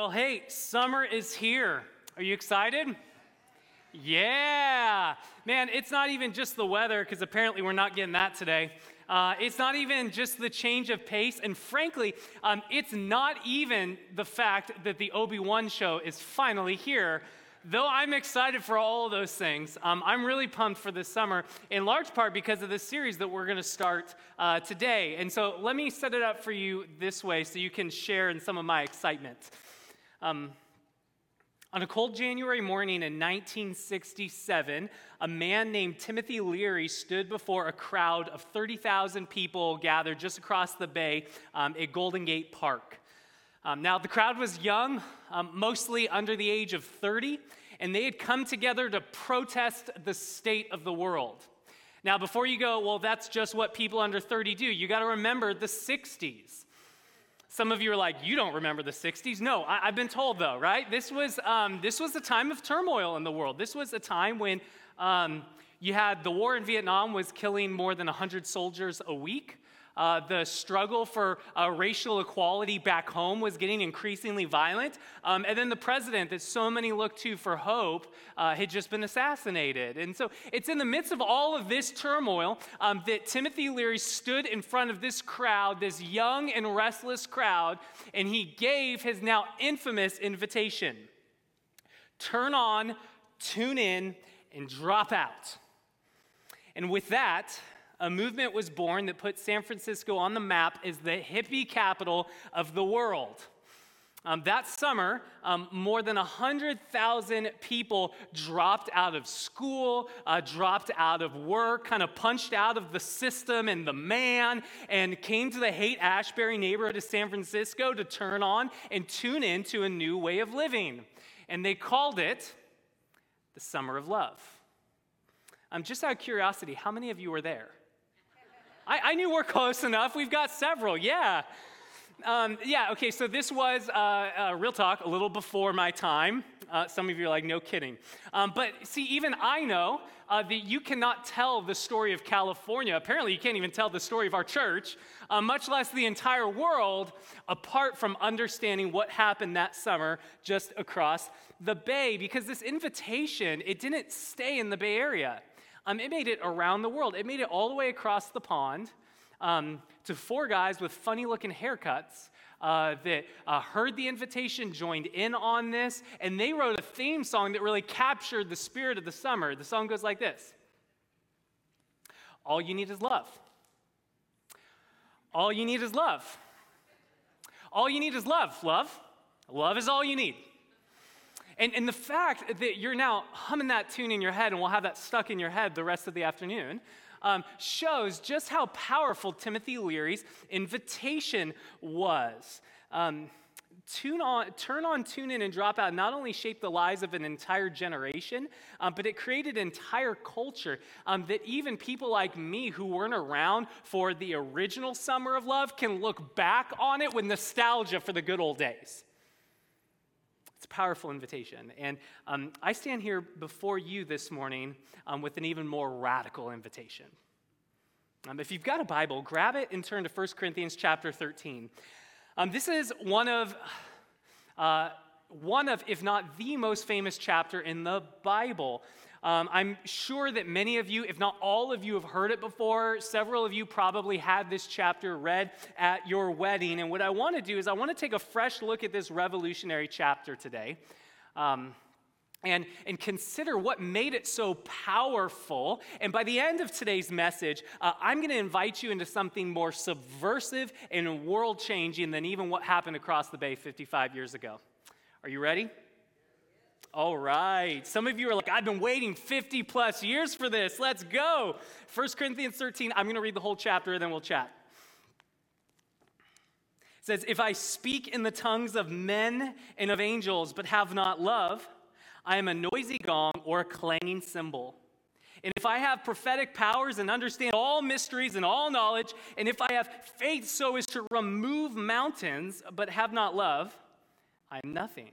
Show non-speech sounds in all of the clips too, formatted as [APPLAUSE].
Well, hey, summer is here. Are you excited? Yeah. Man, it's not even just the weather, because apparently we're not getting that today. Uh, it's not even just the change of pace. And frankly, um, it's not even the fact that the Obi Wan show is finally here. Though I'm excited for all of those things, um, I'm really pumped for this summer, in large part because of the series that we're going to start uh, today. And so let me set it up for you this way so you can share in some of my excitement. Um, on a cold January morning in 1967, a man named Timothy Leary stood before a crowd of 30,000 people gathered just across the bay um, at Golden Gate Park. Um, now, the crowd was young, um, mostly under the age of 30, and they had come together to protest the state of the world. Now, before you go, well, that's just what people under 30 do, you got to remember the 60s. Some of you are like, you don't remember the 60s. No, I, have been told though, right? This was, um, this was a time of turmoil in the world. This was a time when um, you had the war in Vietnam was killing more than 100 soldiers a week. Uh, the struggle for uh, racial equality back home was getting increasingly violent. Um, and then the president that so many looked to for hope uh, had just been assassinated. And so it's in the midst of all of this turmoil um, that Timothy Leary stood in front of this crowd, this young and restless crowd, and he gave his now infamous invitation turn on, tune in, and drop out. And with that, a movement was born that put San Francisco on the map as the hippie capital of the world. Um, that summer, um, more than 100,000 people dropped out of school, uh, dropped out of work, kind of punched out of the system and the man, and came to the Haight Ashbury neighborhood of San Francisco to turn on and tune in to a new way of living. And they called it the Summer of Love. Um, just out of curiosity, how many of you were there? I, I knew we're [LAUGHS] close enough. We've got several, yeah. Um, yeah, okay, so this was uh, uh, real talk a little before my time. Uh, some of you are like, no kidding. Um, but see, even I know uh, that you cannot tell the story of California. Apparently, you can't even tell the story of our church, uh, much less the entire world, apart from understanding what happened that summer just across the bay. Because this invitation, it didn't stay in the Bay Area. Um, it made it around the world. It made it all the way across the pond um, to four guys with funny looking haircuts uh, that uh, heard the invitation, joined in on this, and they wrote a theme song that really captured the spirit of the summer. The song goes like this All you need is love. All you need is love. All you need is love. Love. Love is all you need. And, and the fact that you're now humming that tune in your head and we'll have that stuck in your head the rest of the afternoon um, shows just how powerful Timothy Leary's invitation was. Um, tune on, turn on, tune in, and drop out not only shaped the lives of an entire generation, um, but it created an entire culture um, that even people like me who weren't around for the original Summer of Love can look back on it with nostalgia for the good old days. It's a powerful invitation. And um, I stand here before you this morning um, with an even more radical invitation. Um, if you've got a Bible, grab it and turn to 1 Corinthians chapter 13. Um, this is one of, uh, one of, if not the most famous chapter in the Bible. Um, I'm sure that many of you, if not all of you, have heard it before. Several of you probably had this chapter read at your wedding. And what I want to do is, I want to take a fresh look at this revolutionary chapter today. Um, and, and consider what made it so powerful. And by the end of today's message, uh, I'm going to invite you into something more subversive and world changing than even what happened across the bay 55 years ago. Are you ready? All right. Some of you are like, I've been waiting 50 plus years for this. Let's go. 1 Corinthians 13, I'm going to read the whole chapter and then we'll chat. It says, If I speak in the tongues of men and of angels, but have not love, I am a noisy gong or a clanging cymbal. And if I have prophetic powers and understand all mysteries and all knowledge, and if I have faith so as to remove mountains, but have not love, I am nothing.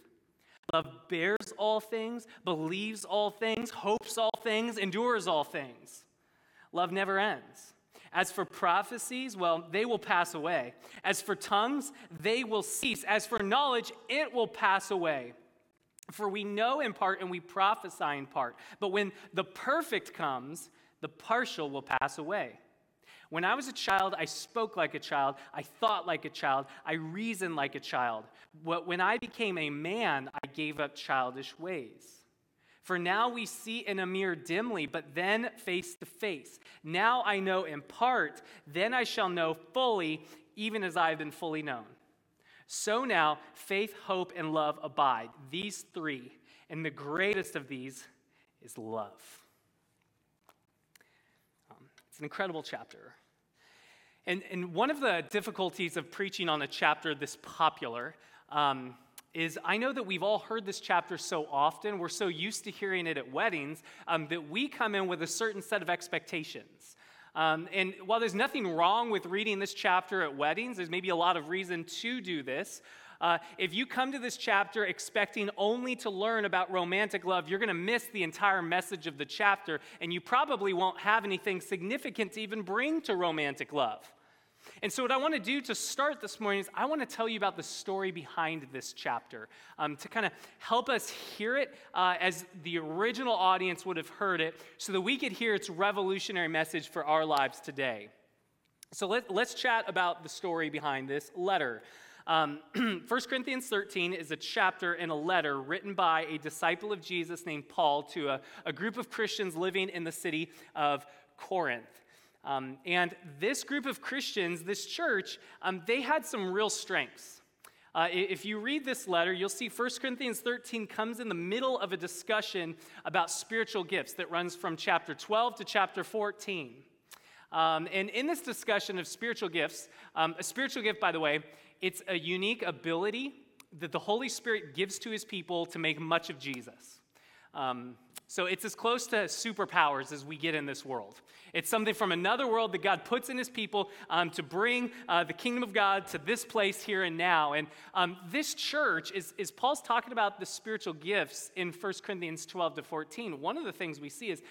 Love bears all things, believes all things, hopes all things, endures all things. Love never ends. As for prophecies, well, they will pass away. As for tongues, they will cease. As for knowledge, it will pass away. For we know in part and we prophesy in part. But when the perfect comes, the partial will pass away. When I was a child, I spoke like a child, I thought like a child, I reasoned like a child. But when I became a man, I gave up childish ways. For now we see in a mirror dimly, but then face to face. Now I know in part, then I shall know fully, even as I have been fully known. So now faith, hope, and love abide, these three, and the greatest of these is love. An incredible chapter. And, and one of the difficulties of preaching on a chapter this popular um, is I know that we've all heard this chapter so often, we're so used to hearing it at weddings, um, that we come in with a certain set of expectations. Um, and while there's nothing wrong with reading this chapter at weddings, there's maybe a lot of reason to do this. Uh, if you come to this chapter expecting only to learn about romantic love, you're going to miss the entire message of the chapter, and you probably won't have anything significant to even bring to romantic love. And so, what I want to do to start this morning is I want to tell you about the story behind this chapter um, to kind of help us hear it uh, as the original audience would have heard it so that we could hear its revolutionary message for our lives today. So, let, let's chat about the story behind this letter. Um, [CLEARS THROAT] 1 Corinthians 13 is a chapter in a letter written by a disciple of Jesus named Paul to a, a group of Christians living in the city of Corinth. Um, and this group of Christians, this church, um, they had some real strengths. Uh, if you read this letter, you'll see 1 Corinthians 13 comes in the middle of a discussion about spiritual gifts that runs from chapter 12 to chapter 14. Um, and in this discussion of spiritual gifts, um, a spiritual gift, by the way, it's a unique ability that the Holy Spirit gives to his people to make much of Jesus. Um, so it's as close to superpowers as we get in this world. It's something from another world that God puts in his people um, to bring uh, the kingdom of God to this place here and now. And um, this church, is, is Paul's talking about the spiritual gifts in 1 Corinthians 12 to 14. One of the things we see is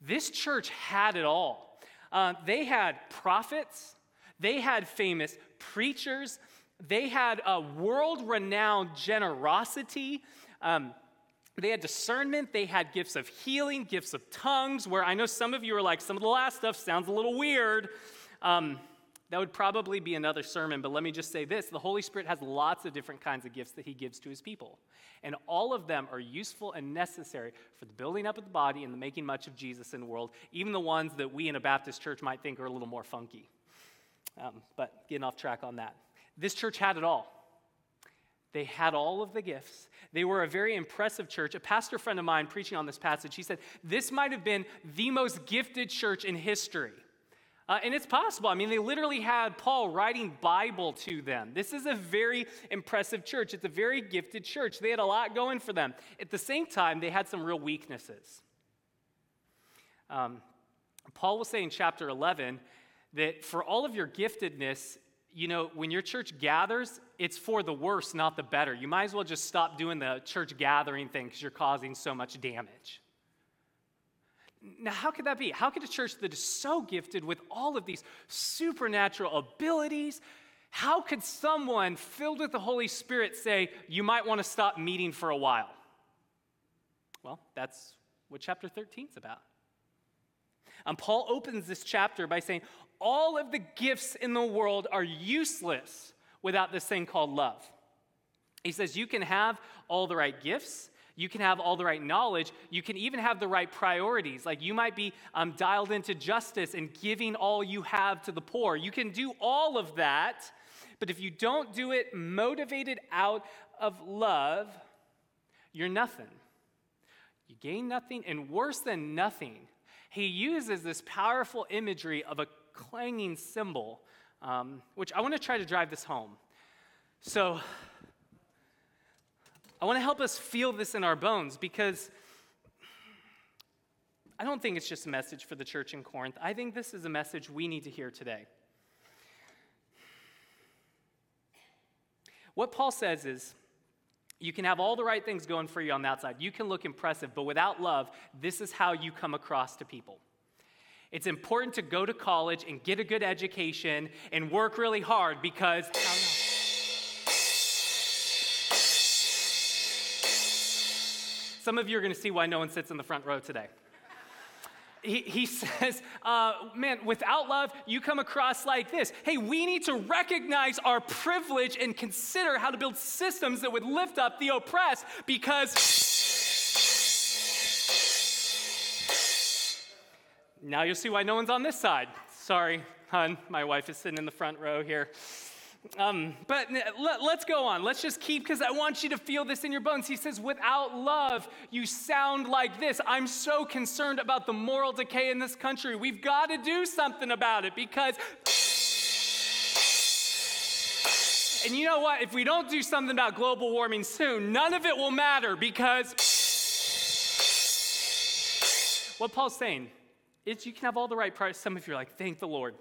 this church had it all. Uh, they had prophets, they had famous preachers, they had a world renowned generosity. Um, they had discernment, they had gifts of healing, gifts of tongues, where I know some of you are like, some of the last stuff sounds a little weird. Um, that would probably be another sermon, but let me just say this the Holy Spirit has lots of different kinds of gifts that He gives to His people. And all of them are useful and necessary for the building up of the body and the making much of Jesus in the world, even the ones that we in a Baptist church might think are a little more funky. Um, but getting off track on that. This church had it all. They had all of the gifts. They were a very impressive church. A pastor friend of mine preaching on this passage, he said, This might have been the most gifted church in history. Uh, and it's possible. I mean, they literally had Paul writing Bible to them. This is a very impressive church. It's a very gifted church. They had a lot going for them. At the same time, they had some real weaknesses. Um, Paul will say in chapter 11 that for all of your giftedness, you know, when your church gathers, it's for the worse, not the better. You might as well just stop doing the church gathering thing because you're causing so much damage. Now, how could that be? How could a church that is so gifted with all of these supernatural abilities, how could someone filled with the Holy Spirit say, you might want to stop meeting for a while? Well, that's what chapter 13 is about. And Paul opens this chapter by saying, all of the gifts in the world are useless without this thing called love. He says you can have all the right gifts, you can have all the right knowledge, you can even have the right priorities. Like you might be um, dialed into justice and giving all you have to the poor. You can do all of that, but if you don't do it motivated out of love, you're nothing. You gain nothing, and worse than nothing, he uses this powerful imagery of a clanging cymbal, um, which I want to try to drive this home. So, I want to help us feel this in our bones because I don't think it's just a message for the church in Corinth. I think this is a message we need to hear today. What Paul says is, you can have all the right things going for you on the outside. You can look impressive, but without love, this is how you come across to people. It's important to go to college and get a good education and work really hard because. Some of you are going to see why no one sits in the front row today he, he [LAUGHS] says, uh, man, without love, you come across like this. Hey, we need to recognize our privilege and consider how to build systems that would lift up the oppressed because. Now you'll see why no one's on this side. Sorry, hun, my wife is sitting in the front row here. Um, but let, us go on. Let's just keep, because I want you to feel this in your bones. He says, without love, you sound like this. I'm so concerned about the moral decay in this country. We've got to do something about it because. And you know what? If we don't do something about global warming soon, none of it will matter because. What Paul's saying is you can have all the right price. Some of you are like, thank the Lord.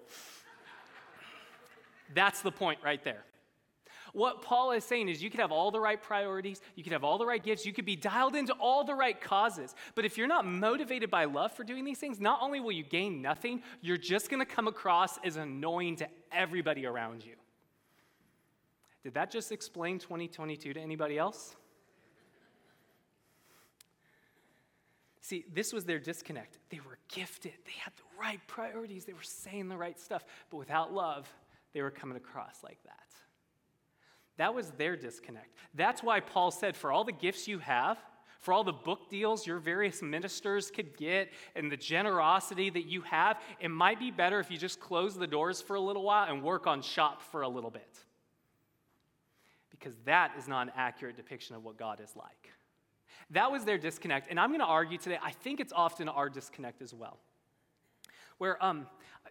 That's the point right there. What Paul is saying is you could have all the right priorities, you could have all the right gifts, you could be dialed into all the right causes. But if you're not motivated by love for doing these things, not only will you gain nothing, you're just going to come across as annoying to everybody around you. Did that just explain 2022 to anybody else? See, this was their disconnect. They were gifted, they had the right priorities, they were saying the right stuff, but without love, they were coming across like that. That was their disconnect. That's why Paul said, for all the gifts you have, for all the book deals your various ministers could get, and the generosity that you have, it might be better if you just close the doors for a little while and work on shop for a little bit. Because that is not an accurate depiction of what God is like. That was their disconnect. And I'm going to argue today, I think it's often our disconnect as well. Where um, I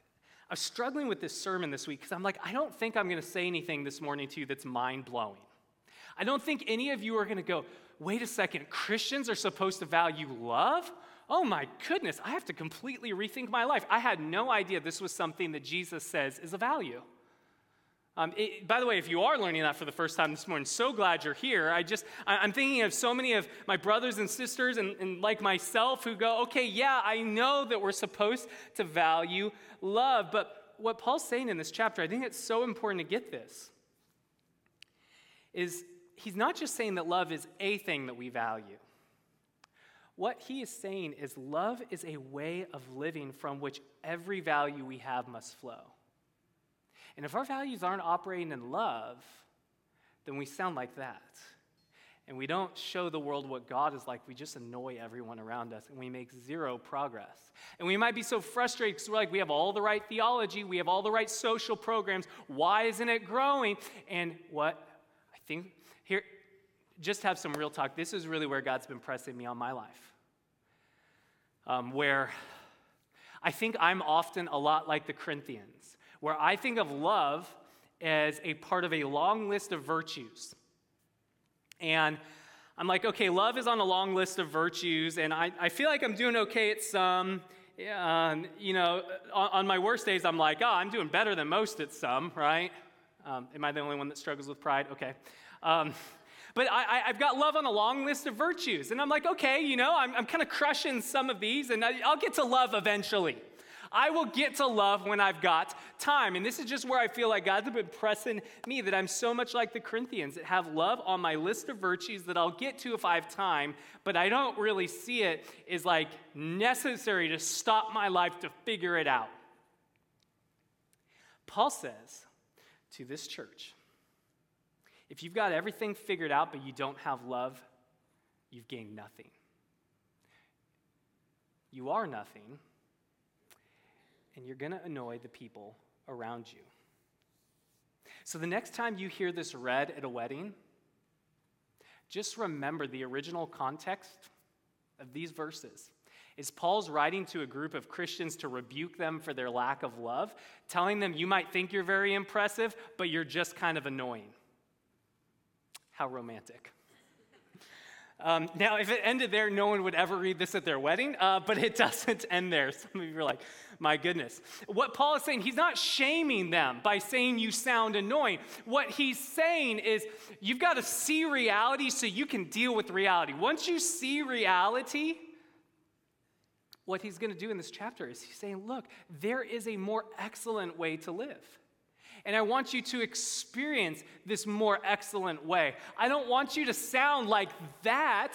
was struggling with this sermon this week because I'm like, I don't think I'm going to say anything this morning to you that's mind blowing. I don't think any of you are going to go, wait a second, Christians are supposed to value love? Oh my goodness, I have to completely rethink my life. I had no idea this was something that Jesus says is a value. Um, it, by the way, if you are learning that for the first time this morning, so glad you're here. I just, I, am thinking of so many of my brothers and sisters, and, and like myself, who go, okay, yeah, I know that we're supposed to value love. But what Paul's saying in this chapter, I think it's so important to get this, is he's not just saying that love is a thing that we value. What he is saying is love is a way of living from which every value we have must flow. And if our values aren't operating in love, then we sound like that. And we don't show the world what God is like. We just annoy everyone around us and we make zero progress. And we might be so frustrated because we're like, we have all the right theology, we have all the right social programs. Why isn't it growing? And what I think here, just have some real talk. This is really where God's been pressing me on my life. Um, where I think I'm often a lot like the Corinthians where I think of love as a part of a long list of virtues. And I'm like, okay, love is on a long list of virtues, and I, I feel like I'm doing okay at some. Um, you know, on, on, my worst days, I'm like, oh, I'm doing better than most at some, right? Um, am I the only one that struggles with pride? Okay. Um, but I, have got love on a long list of virtues. And I'm like, okay, you know, I'm, I'm kind of crushing some of these, and I, I'll get to love eventually. I will get to love when I've got time. And this is just where I feel like God's been pressing me that I'm so much like the Corinthians that have love on my list of virtues that I'll get to if I have time, but I don't really see it as like necessary to stop my life to figure it out. Paul says to this church, if you've got everything figured out but you don't have love, you've gained nothing. You are nothing and you're going to annoy the people around you. So the next time you hear this read at a wedding, just remember the original context of these verses. Is Paul's writing to a group of Christians to rebuke them for their lack of love, telling them you might think you're very impressive, but you're just kind of annoying. How romantic. Um, now, if it ended there, no one would ever read this at their wedding, uh, but it [LAUGHS] doesn't end there. Some of you are like, my goodness. What Paul is saying, he's not shaming them by saying you sound annoying. What he's saying is you've got to see reality so you can deal with reality. Once you see reality, what he's going to do in this chapter is he's saying, look, there is a more excellent way to live. And I want you to experience this more excellent way. I don't want you to sound like that.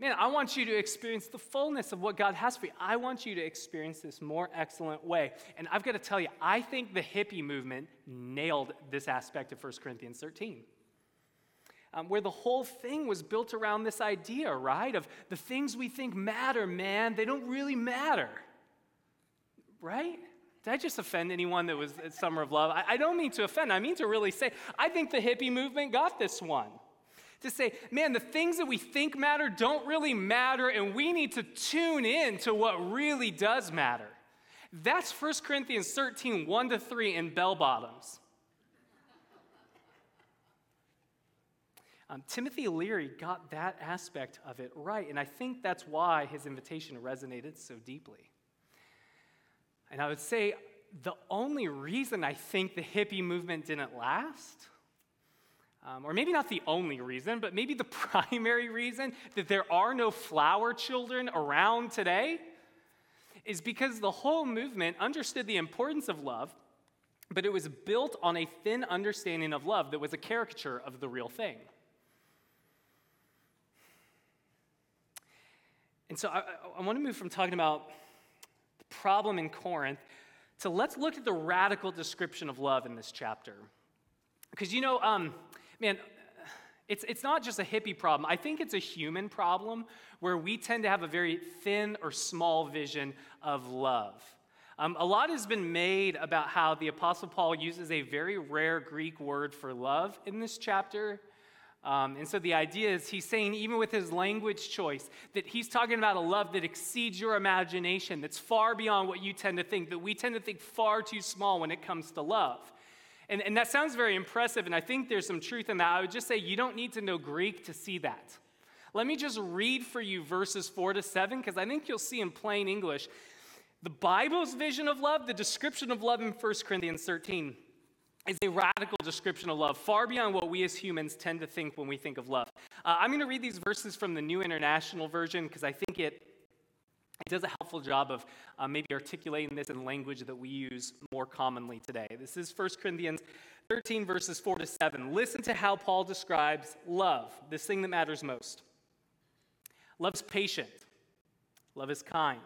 Man, I want you to experience the fullness of what God has for you. I want you to experience this more excellent way. And I've got to tell you, I think the hippie movement nailed this aspect of 1 Corinthians 13. Um, where the whole thing was built around this idea, right? Of the things we think matter, man, they don't really matter. Right? Did I just offend anyone that was at Summer of Love? I, I don't mean to offend. I mean to really say, I think the hippie movement got this one. To say, man, the things that we think matter don't really matter, and we need to tune in to what really does matter. That's 1 Corinthians 13, 1 to 3 in bell bottoms. Um, Timothy Leary got that aspect of it right, and I think that's why his invitation resonated so deeply. And I would say the only reason I think the hippie movement didn't last, um, or maybe not the only reason, but maybe the [LAUGHS] primary reason that there are no flower children around today, is because the whole movement understood the importance of love, but it was built on a thin understanding of love that was a caricature of the real thing. And so I, I want to move from talking about problem in Corinth to let's look at the radical description of love in this chapter. Because you know, um, man, it's, it's not just a hippie problem. I think it's a human problem where we tend to have a very thin or small vision of love. Um, a lot has been made about how the Apostle Paul uses a very rare Greek word for love in this chapter. Um, and so the idea is he's saying, even with his language choice, that he's talking about a love that exceeds your imagination, that's far beyond what you tend to think, that we tend to think far too small when it comes to love. And, and that sounds very impressive, and I think there's some truth in that. I would just say you don't need to know Greek to see that. Let me just read for you verses 4 to 7, because I think you'll see in plain English the Bible's vision of love, the description of love in 1 Corinthians 13 is a radical description of love, far beyond what we as humans tend to think when we think of love. Uh, I'm going to read these verses from the New International Version because I think it, it does a helpful job of uh, maybe articulating this in language that we use more commonly today. This is 1 Corinthians 13, verses 4 to 7. Listen to how Paul describes love, this thing that matters most. Love's patient, love is kind,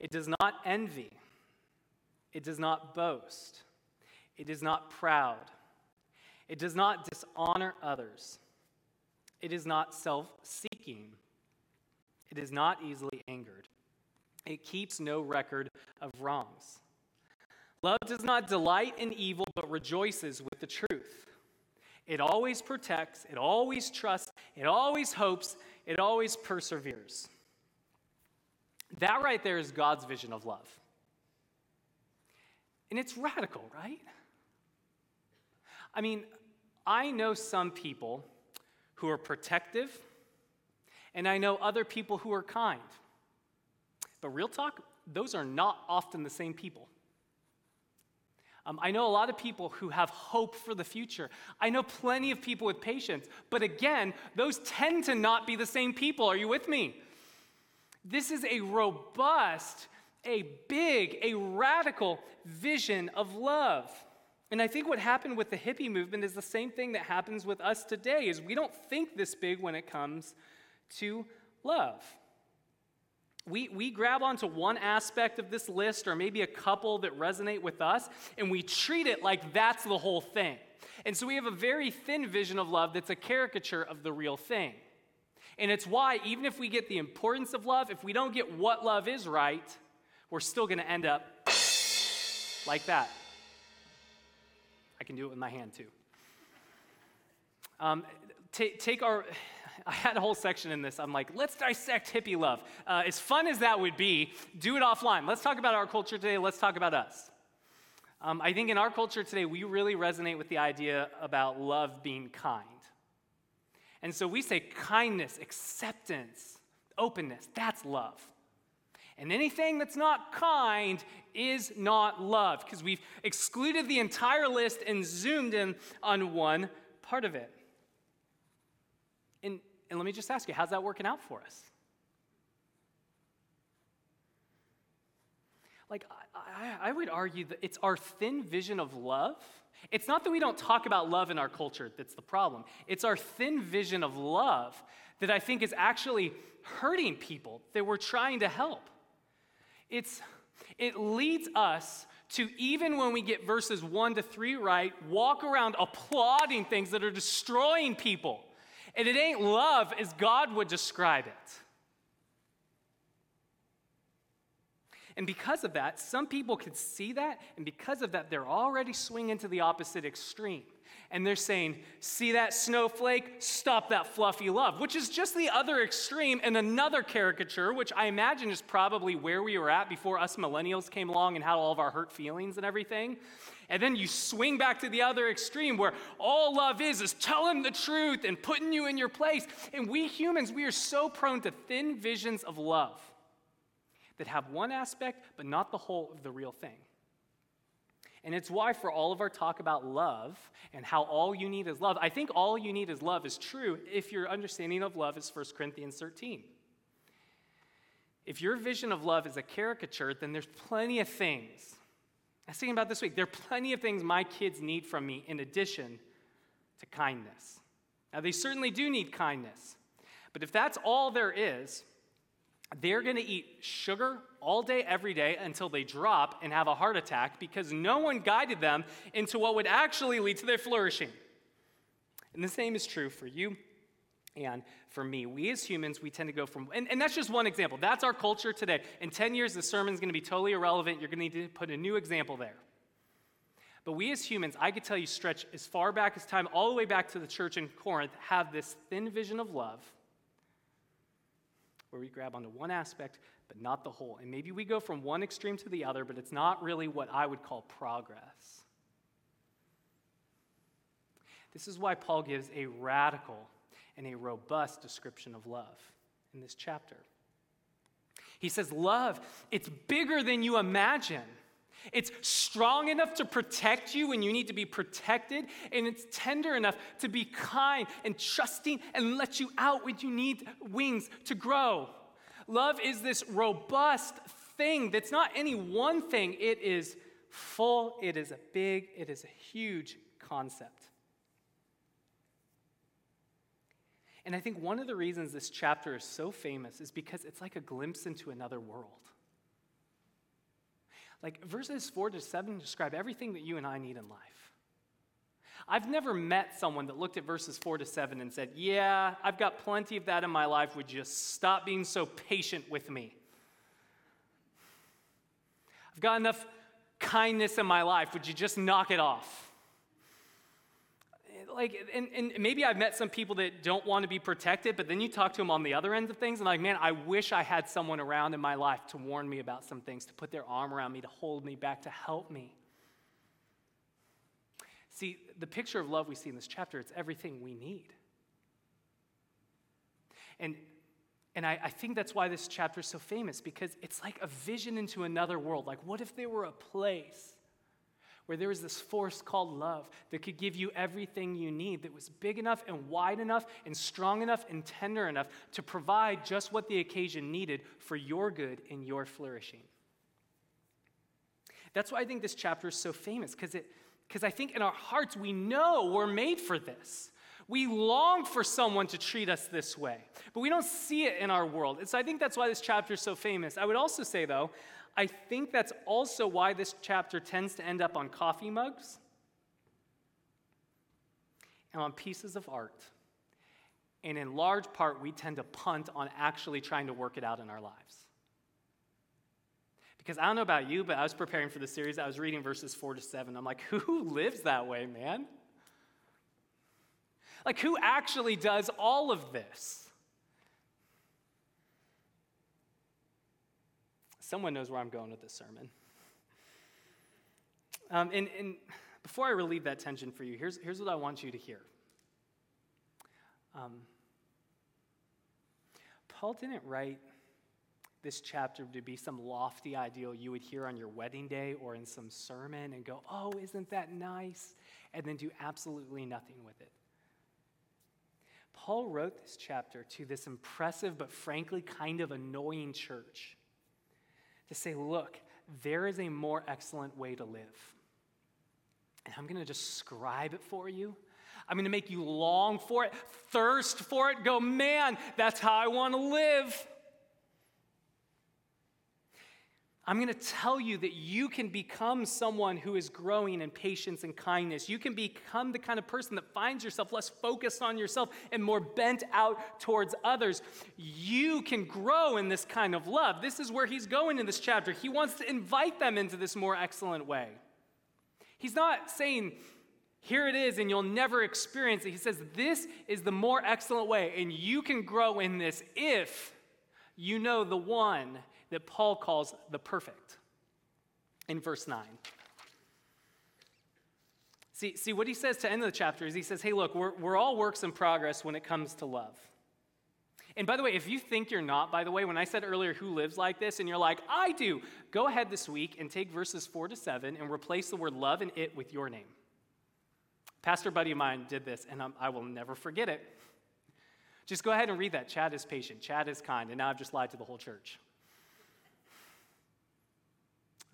it does not envy, it does not boast. It is not proud. It does not dishonor others. It is not self seeking. It is not easily angered. It keeps no record of wrongs. Love does not delight in evil, but rejoices with the truth. It always protects, it always trusts, it always hopes, it always perseveres. That right there is God's vision of love. And it's radical, right? I mean, I know some people who are protective, and I know other people who are kind. But real talk, those are not often the same people. Um, I know a lot of people who have hope for the future. I know plenty of people with patience. But again, those tend to not be the same people. Are you with me? This is a robust, a big, a radical vision of love. And I think what happened with the hippie movement is the same thing that happens with us today is we don't think this big when it comes to love. We, we grab onto one aspect of this list or maybe a couple that resonate with us and we treat it like that's the whole thing. And so we have a very thin vision of love that's a caricature of the real thing. And it's why, even if we get the importance of love, if we don't get what love is right, we're still going to end up like that. I can do it with my hand too. Um, t- take our, [SIGHS] I had a whole section in this. I'm like, let's dissect hippie love. Uh, as fun as that would be, do it offline. Let's talk about our culture today. Let's talk about us. Um, I think in our culture today, we really resonate with the idea about love being kind. And so we say kindness, acceptance, openness. That's love. And anything that's not kind is not love because we've excluded the entire list and zoomed in on one part of it. And, and let me just ask you, how's that working out for us? Like, I, I, would argue that it's our thin vision of love. It's not that we don't talk about love in our culture that's the problem. It's our thin vision of love that I think is actually hurting people that we're trying to help. It's, it leads us to, even when we get verses one to three right, walk around applauding things that are destroying people. And it ain't love as God would describe it. And because of that, some people can see that, and because of that, they're already swinging to the opposite extreme and they're saying, See that snowflake? Stop that fluffy love, which is just the other extreme and another caricature, which I imagine is probably where we were at before us millennials came along and had all of our hurt feelings and everything. And then you swing back to the other extreme where all love is is telling the truth and putting you in your place. And we humans, we are so prone to thin visions of love that have one aspect but not the whole of the real thing. And it's why, for all of our talk about love and how all you need is love, I think all you need is love is true if your understanding of love is 1 Corinthians 13. If your vision of love is a caricature, then there's plenty of things. I was thinking about this week. There are plenty of things my kids need from me in addition to kindness. Now, they certainly do need kindness. But if that's all there is, they're going to eat sugar all day, every day until they drop and have a heart attack because no one guided them into what would actually lead to their flourishing. And the same is true for you and for me. We as humans, we tend to go from, and, and that's just one example. That's our culture today. In 10 years, the sermon's going to be totally irrelevant. You're going to need to put a new example there. But we as humans, I could tell you, stretch as far back as time, all the way back to the church in Corinth, have this thin vision of love where we grab onto one aspect but not the whole. And maybe we go from one extreme to the other, but it's not really what I would call progress. This is why Paul gives a radical and a robust description of love in this chapter. He says, Love, it's bigger than you imagine. It's strong enough to protect you when you need to be protected, and it's tender enough to be kind and trusting and let you out when you need wings to grow. Love is this robust thing that's not any one thing, it is full, it is a big, it is a huge concept. And I think one of the reasons this chapter is so famous is because it's like a glimpse into another world. Like verses 4 to 7 describe everything that you and I need in life. I've never met someone that looked at verses 4 to 7 and said, Yeah, I've got plenty of that in my life. Would you just stop being so patient with me? I've got enough kindness in my life. Would you just knock it off? Like, and, and maybe I've met some people that don't want to be protected, but then you talk to them on the other end of things, and like, man, I wish I had someone around in my life to warn me about some things, to put their arm around me, to hold me back, to help me. See, the picture of love we see in this chapter, it's everything we need. And, and I, I think that's why this chapter is so famous, because it's like a vision into another world. Like, what if there were a place where there was this force called love that could give you everything you need, that was big enough and wide enough and strong enough and tender enough to provide just what the occasion needed for your good and your flourishing? That's why I think this chapter is so famous, because I think in our hearts we know we're made for this. We long for someone to treat us this way, but we don't see it in our world. And so I think that's why this chapter is so famous. I would also say, though, I think that's also why this chapter tends to end up on coffee mugs and on pieces of art. And in large part, we tend to punt on actually trying to work it out in our lives. Because I don't know about you, but I was preparing for the series. I was reading verses four to seven. I'm like, [LAUGHS] who lives that way, man? Like, who actually does all of this? Someone knows where I'm going with this sermon. Um, and, and before I relieve that tension for you, here's, here's what I want you to hear. Um, Paul didn't write this chapter to be some lofty ideal you would hear on your wedding day or in some sermon and go, oh, isn't that nice? And then do absolutely nothing with it. Paul wrote this chapter to this impressive but frankly kind of annoying church to say, look, there is a more excellent way to live. And I'm going to describe it for you. I'm going to make you long for it, thirst for it, go, man, that's how I want to live. I'm going to tell you that you can become someone who is growing in patience and kindness. You can become the kind of person that finds yourself less focused on yourself and more bent out towards others. You can grow in this kind of love. This is where he's going in this chapter. He wants to invite them into this more excellent way. He's not saying, here it is, and you'll never experience it. He says, this is the more excellent way, and you can grow in this if you know the one that Paul calls the perfect in verse 9. See, see, what he says to end of the chapter is he says, hey, look, we're, we're all works in progress when it comes to love. And by the way, if you think you're not, by the way, when I said earlier who lives like this, and you're like, I do, go ahead this week and take verses 4 to 7 and replace the word love and it with your name. Pastor buddy of mine did this, and I'm, I will never forget it. Just go ahead and read that. Chad is patient, Chad is kind, and now I've just lied to the whole church.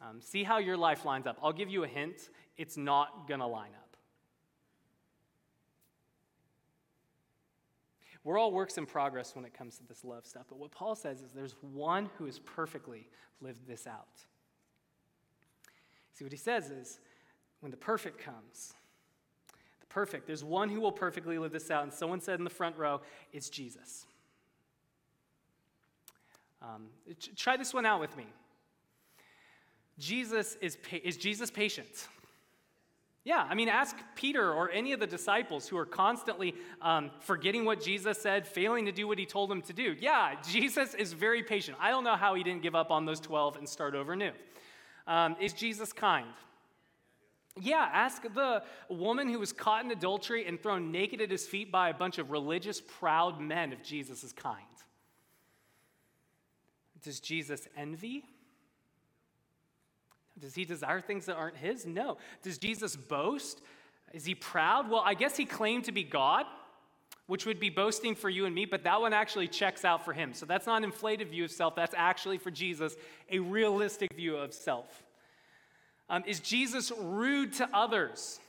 Um, see how your life lines up. I'll give you a hint it's not going to line up. We're all works in progress when it comes to this love stuff, but what Paul says is there's one who has perfectly lived this out. See, what he says is when the perfect comes, the perfect, there's one who will perfectly live this out, and someone said in the front row, it's Jesus. Um, try this one out with me. Jesus is, is Jesus patient? Yeah, I mean, ask Peter or any of the disciples who are constantly um, forgetting what Jesus said, failing to do what he told them to do. Yeah, Jesus is very patient. I don't know how he didn't give up on those 12 and start over new. Um, is Jesus kind? Yeah, ask the woman who was caught in adultery and thrown naked at his feet by a bunch of religious, proud men if Jesus is kind. Does Jesus envy? Does he desire things that aren't his? No. Does Jesus boast? Is he proud? Well, I guess he claimed to be God, which would be boasting for you and me, but that one actually checks out for him. So that's not an inflated view of self. That's actually for Jesus a realistic view of self. Um, is Jesus rude to others?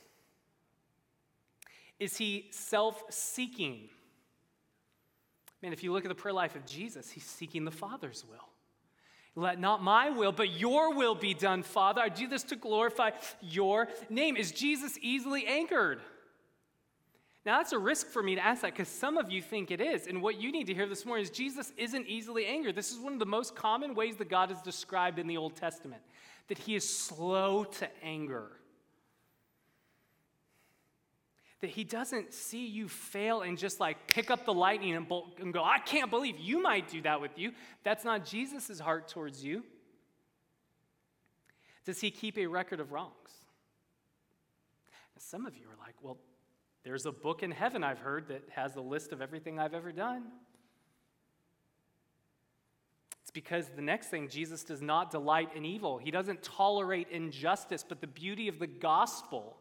Is he self seeking? Man, if you look at the prayer life of Jesus, he's seeking the Father's will. Let not my will, but your will be done, Father. I do this to glorify your name. Is Jesus easily angered? Now, that's a risk for me to ask that because some of you think it is. And what you need to hear this morning is Jesus isn't easily angered. This is one of the most common ways that God is described in the Old Testament that he is slow to anger that he doesn't see you fail and just like pick up the lightning and, bolt and go, I can't believe you might do that with you. That's not Jesus' heart towards you. Does he keep a record of wrongs? some of you are like, well, there's a book in heaven I've heard that has a list of everything I've ever done. It's because the next thing, Jesus does not delight in evil. He doesn't tolerate injustice, but the beauty of the gospel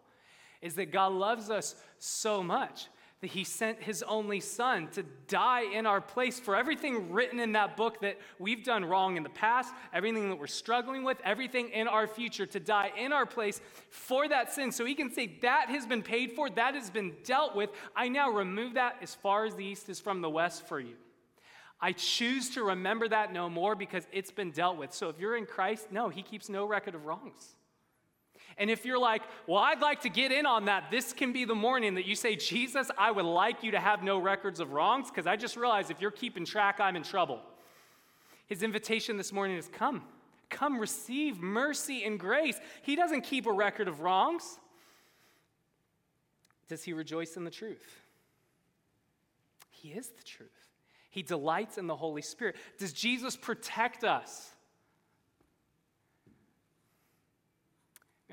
is that God loves us so much that he sent his only son to die in our place for everything written in that book that we've done wrong in the past, everything that we're struggling with, everything in our future to die in our place for that sin. So he can say, That has been paid for, that has been dealt with. I now remove that as far as the east is from the west for you. I choose to remember that no more because it's been dealt with. So if you're in Christ, no, he keeps no record of wrongs. And if you're like, well, I'd like to get in on that, this can be the morning that you say, Jesus, I would like you to have no records of wrongs, because I just realized if you're keeping track, I'm in trouble. His invitation this morning is come. Come receive mercy and grace. He doesn't keep a record of wrongs. Does he rejoice in the truth? He is the truth. He delights in the Holy Spirit. Does Jesus protect us?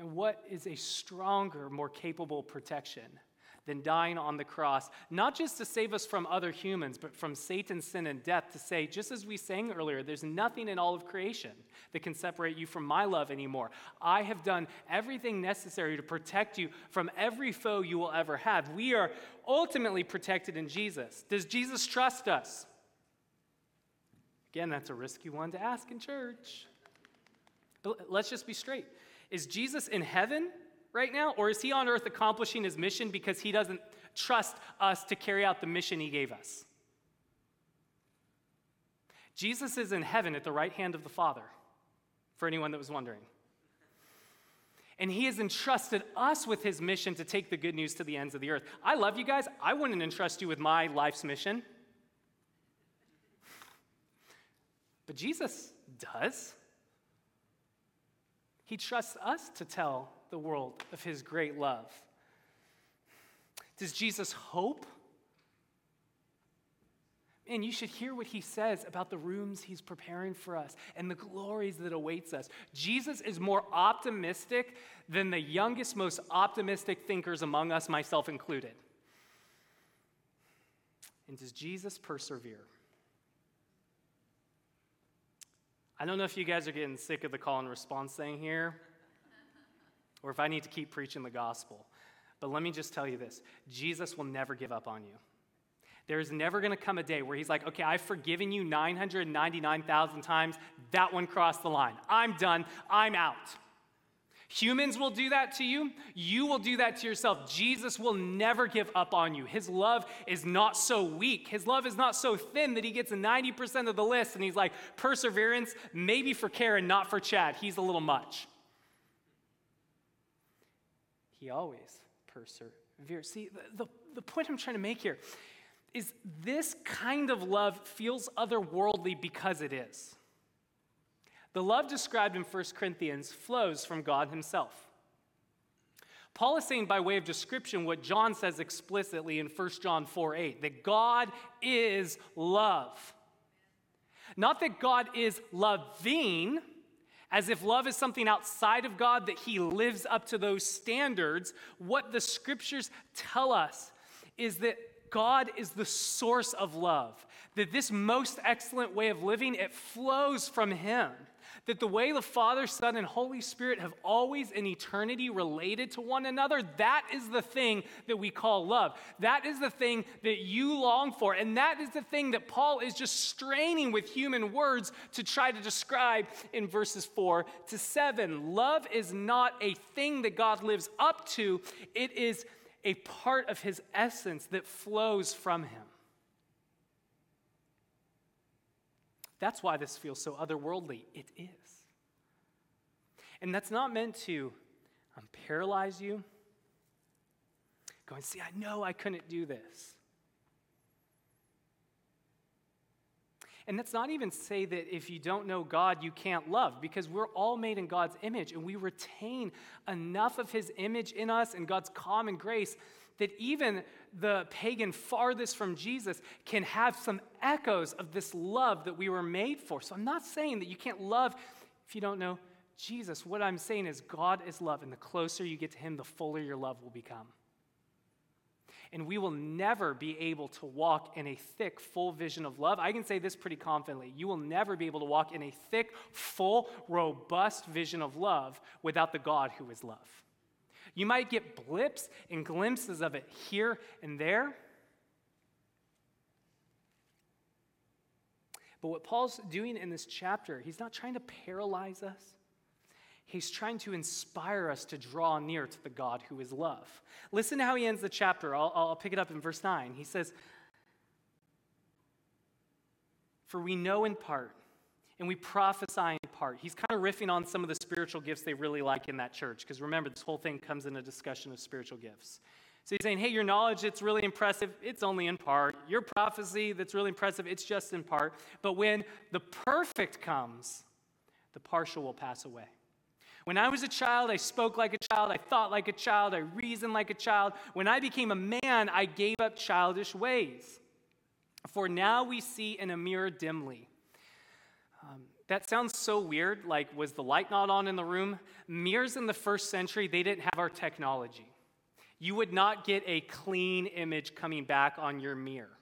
And what is a stronger, more capable protection than dying on the cross, not just to save us from other humans, but from Satan's sin and death, to say, just as we sang earlier, there's nothing in all of creation that can separate you from my love anymore. I have done everything necessary to protect you from every foe you will ever have. We are ultimately protected in Jesus. Does Jesus trust us? Again, that's a risky one to ask in church. But let's just be straight. Is Jesus in heaven right now, or is he on earth accomplishing his mission because he doesn't trust us to carry out the mission he gave us? Jesus is in heaven at the right hand of the Father, for anyone that was wondering. And he has entrusted us with his mission to take the good news to the ends of the earth. I love you guys. I wouldn't entrust you with my life's mission. But Jesus does. He trusts us to tell the world of his great love. Does Jesus hope? And you should hear what he says about the rooms he's preparing for us and the glories that awaits us. Jesus is more optimistic than the youngest, most optimistic thinkers among us, myself included. And does Jesus persevere? I don't know if you guys are getting sick of the call and response thing here or if I need to keep preaching the gospel. But let me just tell you this Jesus will never give up on you. There's never going to come a day where he's like, okay, I've forgiven you 999,000 times. That one crossed the line. I'm done. I'm out. Humans will do that to you. You will do that to yourself. Jesus will never give up on you. His love is not so weak. His love is not so thin that he gets 90% of the list and he's like, perseverance, maybe for Karen, not for Chad. He's a little much. He always perseveres. See, the, the, the point I'm trying to make here is this kind of love feels otherworldly because it is. The love described in 1 Corinthians flows from God Himself. Paul is saying, by way of description, what John says explicitly in 1 John 4 8, that God is love. Not that God is loving, as if love is something outside of God, that He lives up to those standards. What the scriptures tell us is that God is the source of love, that this most excellent way of living, it flows from Him that the way the Father, Son, and Holy Spirit have always in eternity related to one another, that is the thing that we call love. That is the thing that you long for. And that is the thing that Paul is just straining with human words to try to describe in verses 4 to 7. Love is not a thing that God lives up to, it is a part of his essence that flows from him. That's why this feels so otherworldly. It is. And that's not meant to um, paralyze you. Going, see, I know I couldn't do this. And that's not even say that if you don't know God, you can't love, because we're all made in God's image and we retain enough of his image in us and God's common grace that even the pagan farthest from Jesus can have some echoes of this love that we were made for. So I'm not saying that you can't love if you don't know Jesus. What I'm saying is God is love, and the closer you get to Him, the fuller your love will become. And we will never be able to walk in a thick, full vision of love. I can say this pretty confidently. You will never be able to walk in a thick, full, robust vision of love without the God who is love. You might get blips and glimpses of it here and there. But what Paul's doing in this chapter, he's not trying to paralyze us. He's trying to inspire us to draw near to the God who is love. Listen to how he ends the chapter. I'll, I'll pick it up in verse 9. He says, For we know in part, and we prophesy in part. He's kind of riffing on some of the spiritual gifts they really like in that church, because remember, this whole thing comes in a discussion of spiritual gifts. So he's saying, hey, your knowledge, it's really impressive, it's only in part. Your prophecy, that's really impressive, it's just in part. But when the perfect comes, the partial will pass away. When I was a child, I spoke like a child, I thought like a child, I reasoned like a child. When I became a man, I gave up childish ways. For now we see in a mirror dimly that sounds so weird. Like, was the light not on in the room? Mirrors in the first century, they didn't have our technology. you would not get a clean image coming back on your mirror.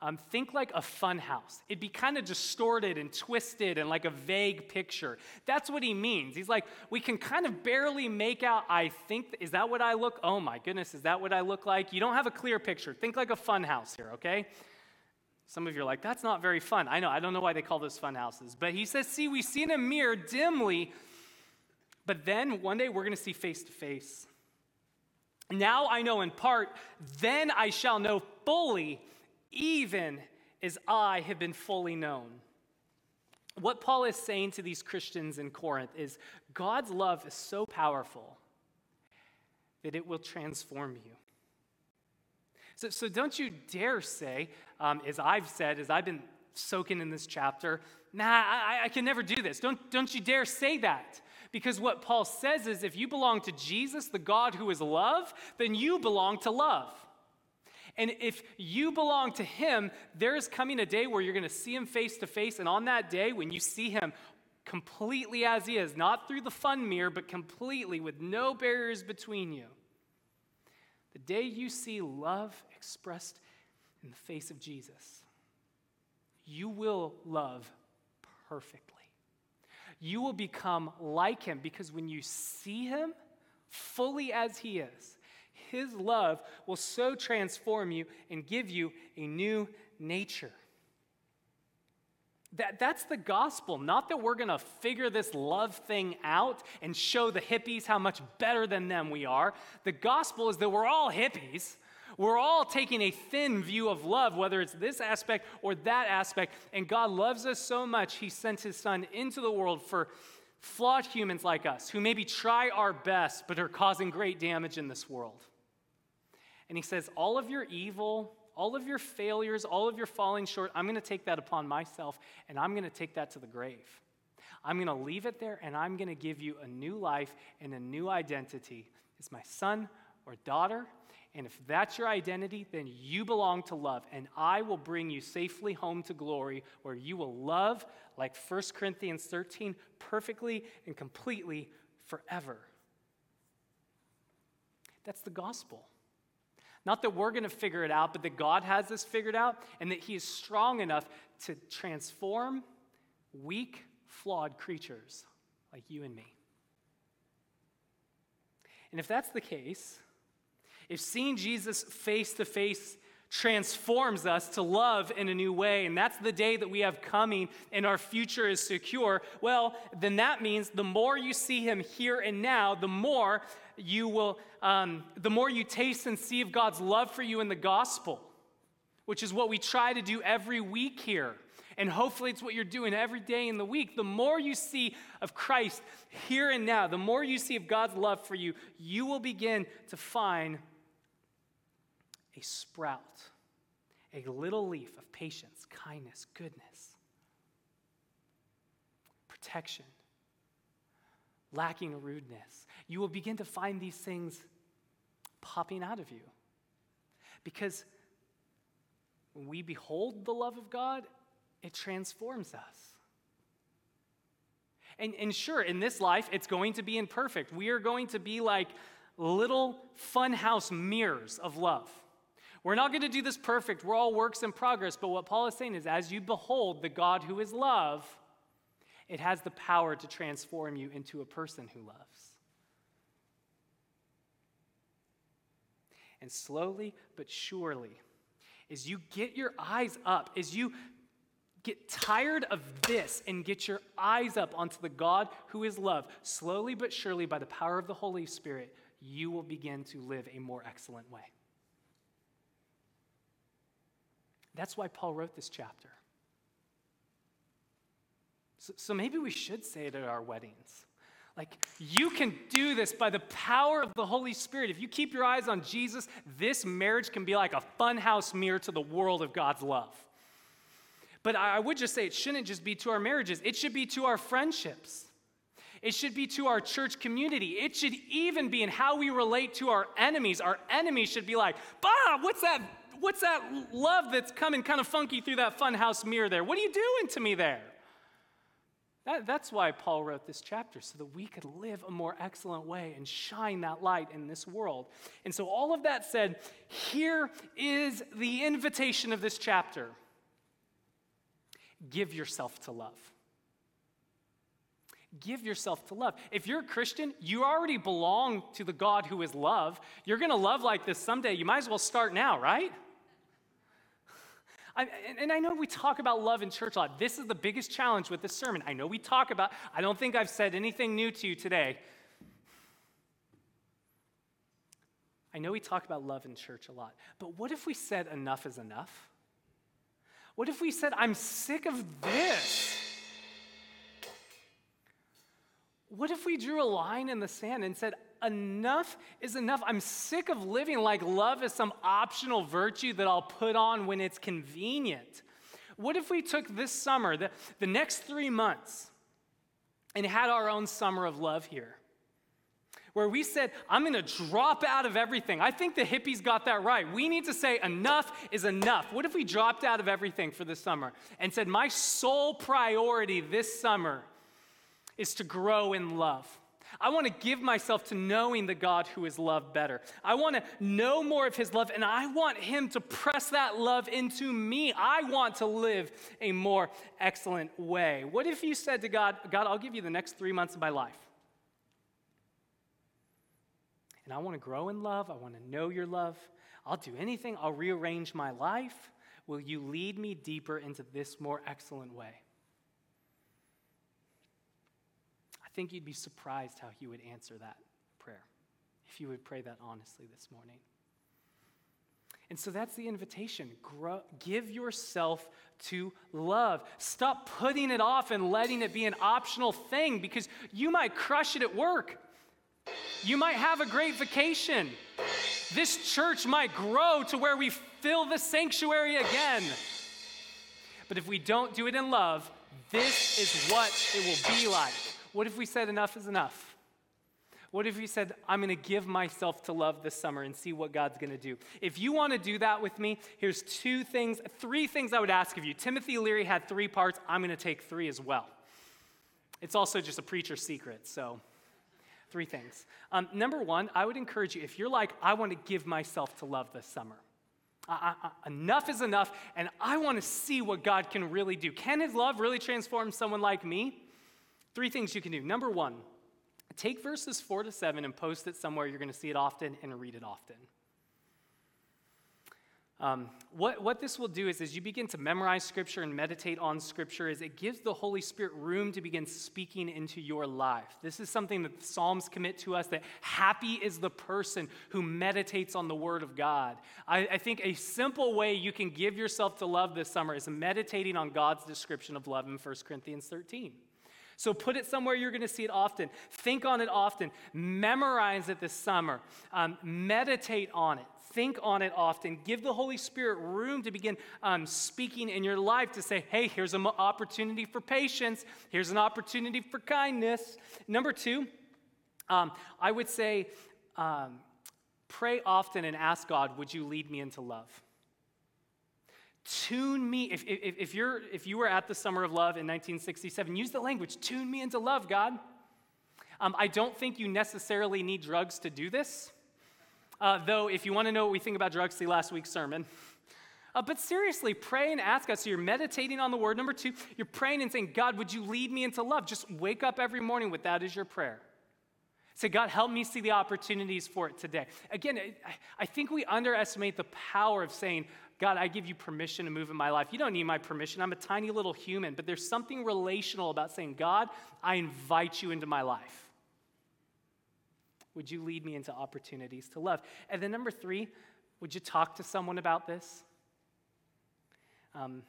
Um, think like a fun house. It'd be kind of distorted and twisted and like a vague picture. That's what he means. He's like, we can kind of barely make out, I think, is that what I look? Oh my goodness, is that what I look like? You don't have a clear picture. Think like a fun house here, okay? Some of you are like, that's not very fun. I know, I don't know why they call those fun houses. But he says, see, we see in a mirror dimly, but then one day we're going to see face to face. Now I know in part, then I shall know fully even as I have been fully known. What Paul is saying to these Christians in Corinth is God's love is so powerful that it will transform you. So, so don't you dare say, um, as I've said, as I've been soaking in this chapter, nah, I, I can never do this. Don't, don't you dare say that. Because what Paul says is if you belong to Jesus, the God who is love, then you belong to love. And if you belong to Him, there is coming a day where you're going to see Him face to face. And on that day, when you see Him completely as He is, not through the fun mirror, but completely with no barriers between you, the day you see love expressed in the face of Jesus, you will love perfectly. You will become like Him because when you see Him fully as He is, his love will so transform you and give you a new nature. That, that's the gospel. Not that we're going to figure this love thing out and show the hippies how much better than them we are. The gospel is that we're all hippies. We're all taking a thin view of love, whether it's this aspect or that aspect. And God loves us so much, He sent His Son into the world for flawed humans like us who maybe try our best but are causing great damage in this world. And he says, All of your evil, all of your failures, all of your falling short, I'm going to take that upon myself and I'm going to take that to the grave. I'm going to leave it there and I'm going to give you a new life and a new identity as my son or daughter. And if that's your identity, then you belong to love. And I will bring you safely home to glory where you will love, like 1 Corinthians 13, perfectly and completely forever. That's the gospel. Not that we're going to figure it out, but that God has this figured out and that He is strong enough to transform weak, flawed creatures like you and me. And if that's the case, if seeing Jesus face to face transforms us to love in a new way, and that's the day that we have coming and our future is secure, well, then that means the more you see him here and now, the more you will, um, the more you taste and see of God's love for you in the gospel, which is what we try to do every week here. And hopefully, it's what you're doing every day in the week. The more you see of Christ here and now, the more you see of God's love for you, you will begin to find a sprout, a little leaf of patience, kindness, goodness, protection, lacking rudeness. You will begin to find these things popping out of you. Because when we behold the love of God, it transforms us. And, and sure, in this life, it's going to be imperfect. We are going to be like little funhouse mirrors of love. We're not going to do this perfect. We're all works in progress. But what Paul is saying is, as you behold the God who is love, it has the power to transform you into a person who loves. And slowly but surely, as you get your eyes up, as you get tired of this and get your eyes up onto the God who is love, slowly but surely, by the power of the Holy Spirit, you will begin to live a more excellent way. That's why Paul wrote this chapter. So, maybe we should say it at our weddings. Like, you can do this by the power of the Holy Spirit. If you keep your eyes on Jesus, this marriage can be like a funhouse mirror to the world of God's love. But I would just say it shouldn't just be to our marriages, it should be to our friendships. It should be to our church community. It should even be in how we relate to our enemies. Our enemies should be like, Bob, what's that what's that love that's coming kind of funky through that funhouse mirror there? What are you doing to me there? That, that's why Paul wrote this chapter, so that we could live a more excellent way and shine that light in this world. And so, all of that said, here is the invitation of this chapter give yourself to love. Give yourself to love. If you're a Christian, you already belong to the God who is love. You're going to love like this someday. You might as well start now, right? I, and I know we talk about love in church a lot. This is the biggest challenge with this sermon. I know we talk about, I don't think I've said anything new to you today. I know we talk about love in church a lot, but what if we said enough is enough? What if we said, I'm sick of this? What if we drew a line in the sand and said, enough is enough? I'm sick of living like love is some optional virtue that I'll put on when it's convenient. What if we took this summer, the, the next three months, and had our own summer of love here? Where we said, I'm gonna drop out of everything. I think the hippies got that right. We need to say, enough is enough. What if we dropped out of everything for this summer and said, my sole priority this summer is to grow in love. I want to give myself to knowing the God who is love better. I want to know more of his love, and I want him to press that love into me. I want to live a more excellent way. What if you said to God, God, I'll give you the next three months of my life? And I want to grow in love. I want to know your love. I'll do anything. I'll rearrange my life. Will you lead me deeper into this more excellent way? Think you'd be surprised how he would answer that prayer if you would pray that honestly this morning. And so that's the invitation. Grow, give yourself to love. Stop putting it off and letting it be an optional thing because you might crush it at work. You might have a great vacation. This church might grow to where we fill the sanctuary again. But if we don't do it in love, this is what it will be like. What if we said enough is enough? What if we said, I'm going to give myself to love this summer and see what God's going to do? If you want to do that with me, here's two things, three things I would ask of you. Timothy Leary had three parts. I'm going to take three as well. It's also just a preacher's secret, so three things. Um, number one, I would encourage you, if you're like, I want to give myself to love this summer, I, I, enough is enough, and I want to see what God can really do. Can His love really transform someone like me? Three things you can do. Number one, take verses four to seven and post it somewhere you're going to see it often and read it often. Um, what, what this will do is, as you begin to memorize Scripture and meditate on Scripture, is it gives the Holy Spirit room to begin speaking into your life. This is something that the Psalms commit to us that happy is the person who meditates on the Word of God. I, I think a simple way you can give yourself to love this summer is meditating on God's description of love in 1 Corinthians 13. So put it somewhere you're going to see it often. Think on it often. Memorize it this summer. Um, meditate on it. Think on it often. Give the Holy Spirit room to begin um, speaking in your life to say, hey, here's an opportunity for patience. Here's an opportunity for kindness. Number two, um, I would say, um, pray often and ask God, would you lead me into love? Tune me, if, if, if, you're, if you were at the Summer of Love in 1967, use the language, tune me into love, God. Um, I don't think you necessarily need drugs to do this. Uh, though, if you want to know what we think about drugs, see last week's sermon. Uh, but seriously, pray and ask God. So you're meditating on the word. Number two, you're praying and saying, God, would you lead me into love? Just wake up every morning with that as your prayer. Say, God, help me see the opportunities for it today. Again, I think we underestimate the power of saying, God, I give you permission to move in my life. You don't need my permission. I'm a tiny little human, but there's something relational about saying, God, I invite you into my life. Would you lead me into opportunities to love? And then, number three, would you talk to someone about this? Um,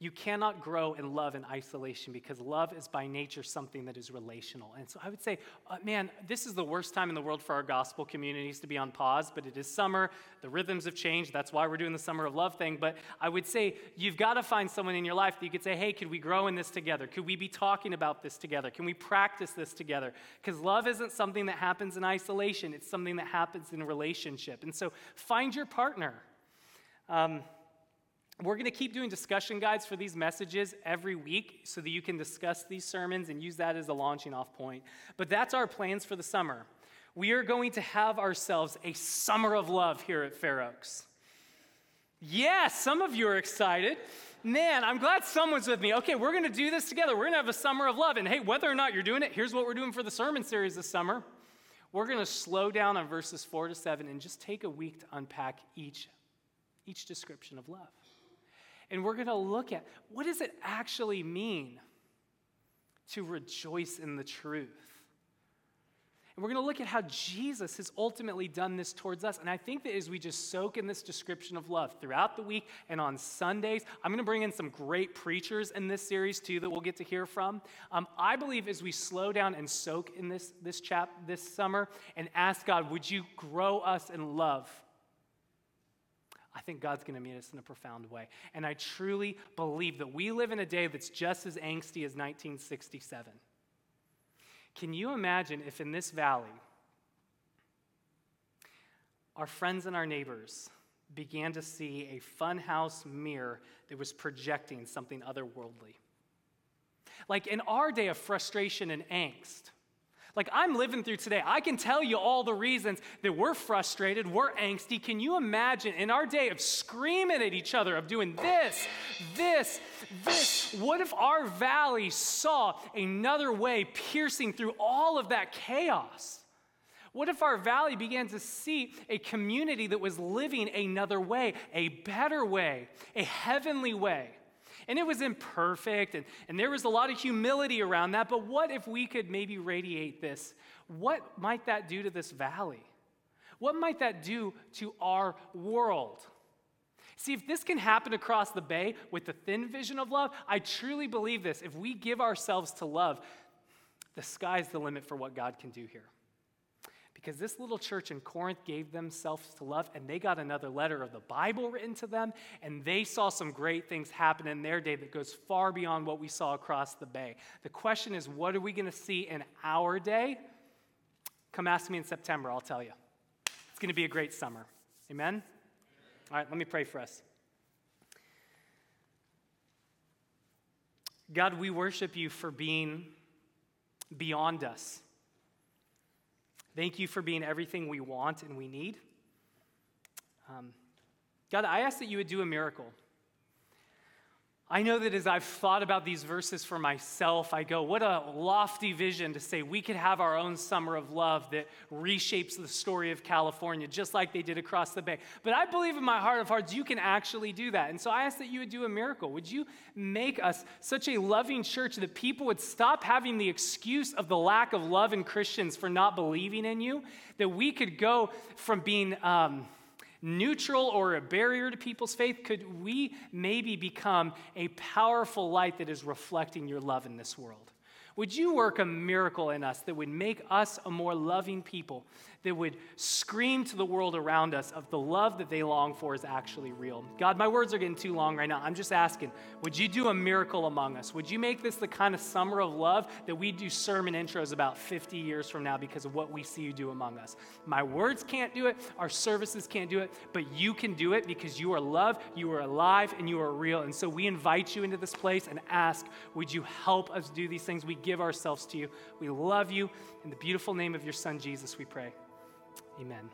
you cannot grow in love in isolation because love is by nature something that is relational. And so I would say, uh, man, this is the worst time in the world for our gospel communities to be on pause, but it is summer. The rhythms have changed. That's why we're doing the Summer of Love thing. But I would say you've got to find someone in your life that you could say, hey, could we grow in this together? Could we be talking about this together? Can we practice this together? Because love isn't something that happens in isolation, it's something that happens in relationship. And so find your partner. Um, we're going to keep doing discussion guides for these messages every week so that you can discuss these sermons and use that as a launching off point. But that's our plans for the summer. We are going to have ourselves a summer of love here at Fair Oaks. Yes, some of you are excited. Man, I'm glad someone's with me. Okay, we're going to do this together. We're going to have a summer of love. And hey, whether or not you're doing it, here's what we're doing for the sermon series this summer. We're going to slow down on verses 4 to 7 and just take a week to unpack each, each description of love. And we're going to look at what does it actually mean to rejoice in the truth? And we're going to look at how Jesus has ultimately done this towards us. And I think that as we just soak in this description of love throughout the week and on Sundays, I'm going to bring in some great preachers in this series too that we'll get to hear from. Um, I believe as we slow down and soak in this, this chap this summer and ask God, would you grow us in love? I think God's going to meet us in a profound way. And I truly believe that we live in a day that's just as angsty as 1967. Can you imagine if in this valley, our friends and our neighbors began to see a funhouse mirror that was projecting something otherworldly? Like in our day of frustration and angst, like I'm living through today. I can tell you all the reasons that we're frustrated, we're angsty. Can you imagine in our day of screaming at each other, of doing this, this, this? What if our valley saw another way piercing through all of that chaos? What if our valley began to see a community that was living another way, a better way, a heavenly way? And it was imperfect, and, and there was a lot of humility around that. But what if we could maybe radiate this? What might that do to this valley? What might that do to our world? See, if this can happen across the bay with the thin vision of love, I truly believe this. If we give ourselves to love, the sky's the limit for what God can do here because this little church in Corinth gave themselves to love and they got another letter of the Bible written to them and they saw some great things happen in their day that goes far beyond what we saw across the bay. The question is, what are we going to see in our day? Come ask me in September, I'll tell you. It's going to be a great summer. Amen? All right, let me pray for us. God, we worship you for being beyond us. Thank you for being everything we want and we need. Um, God, I ask that you would do a miracle. I know that as I've thought about these verses for myself, I go, what a lofty vision to say we could have our own summer of love that reshapes the story of California, just like they did across the bay. But I believe in my heart of hearts you can actually do that. And so I ask that you would do a miracle. Would you make us such a loving church that people would stop having the excuse of the lack of love in Christians for not believing in you? That we could go from being. Um, neutral or a barrier to people's faith? Could we maybe become a powerful light that is reflecting your love in this world? Would you work a miracle in us that would make us a more loving people, that would scream to the world around us of the love that they long for is actually real? God, my words are getting too long right now. I'm just asking, would you do a miracle among us? Would you make this the kind of summer of love that we do sermon intros about 50 years from now because of what we see you do among us? My words can't do it, our services can't do it, but you can do it because you are love, you are alive, and you are real. And so we invite you into this place and ask, would you help us do these things? We give ourselves to you. We love you. In the beautiful name of your son, Jesus, we pray. Amen.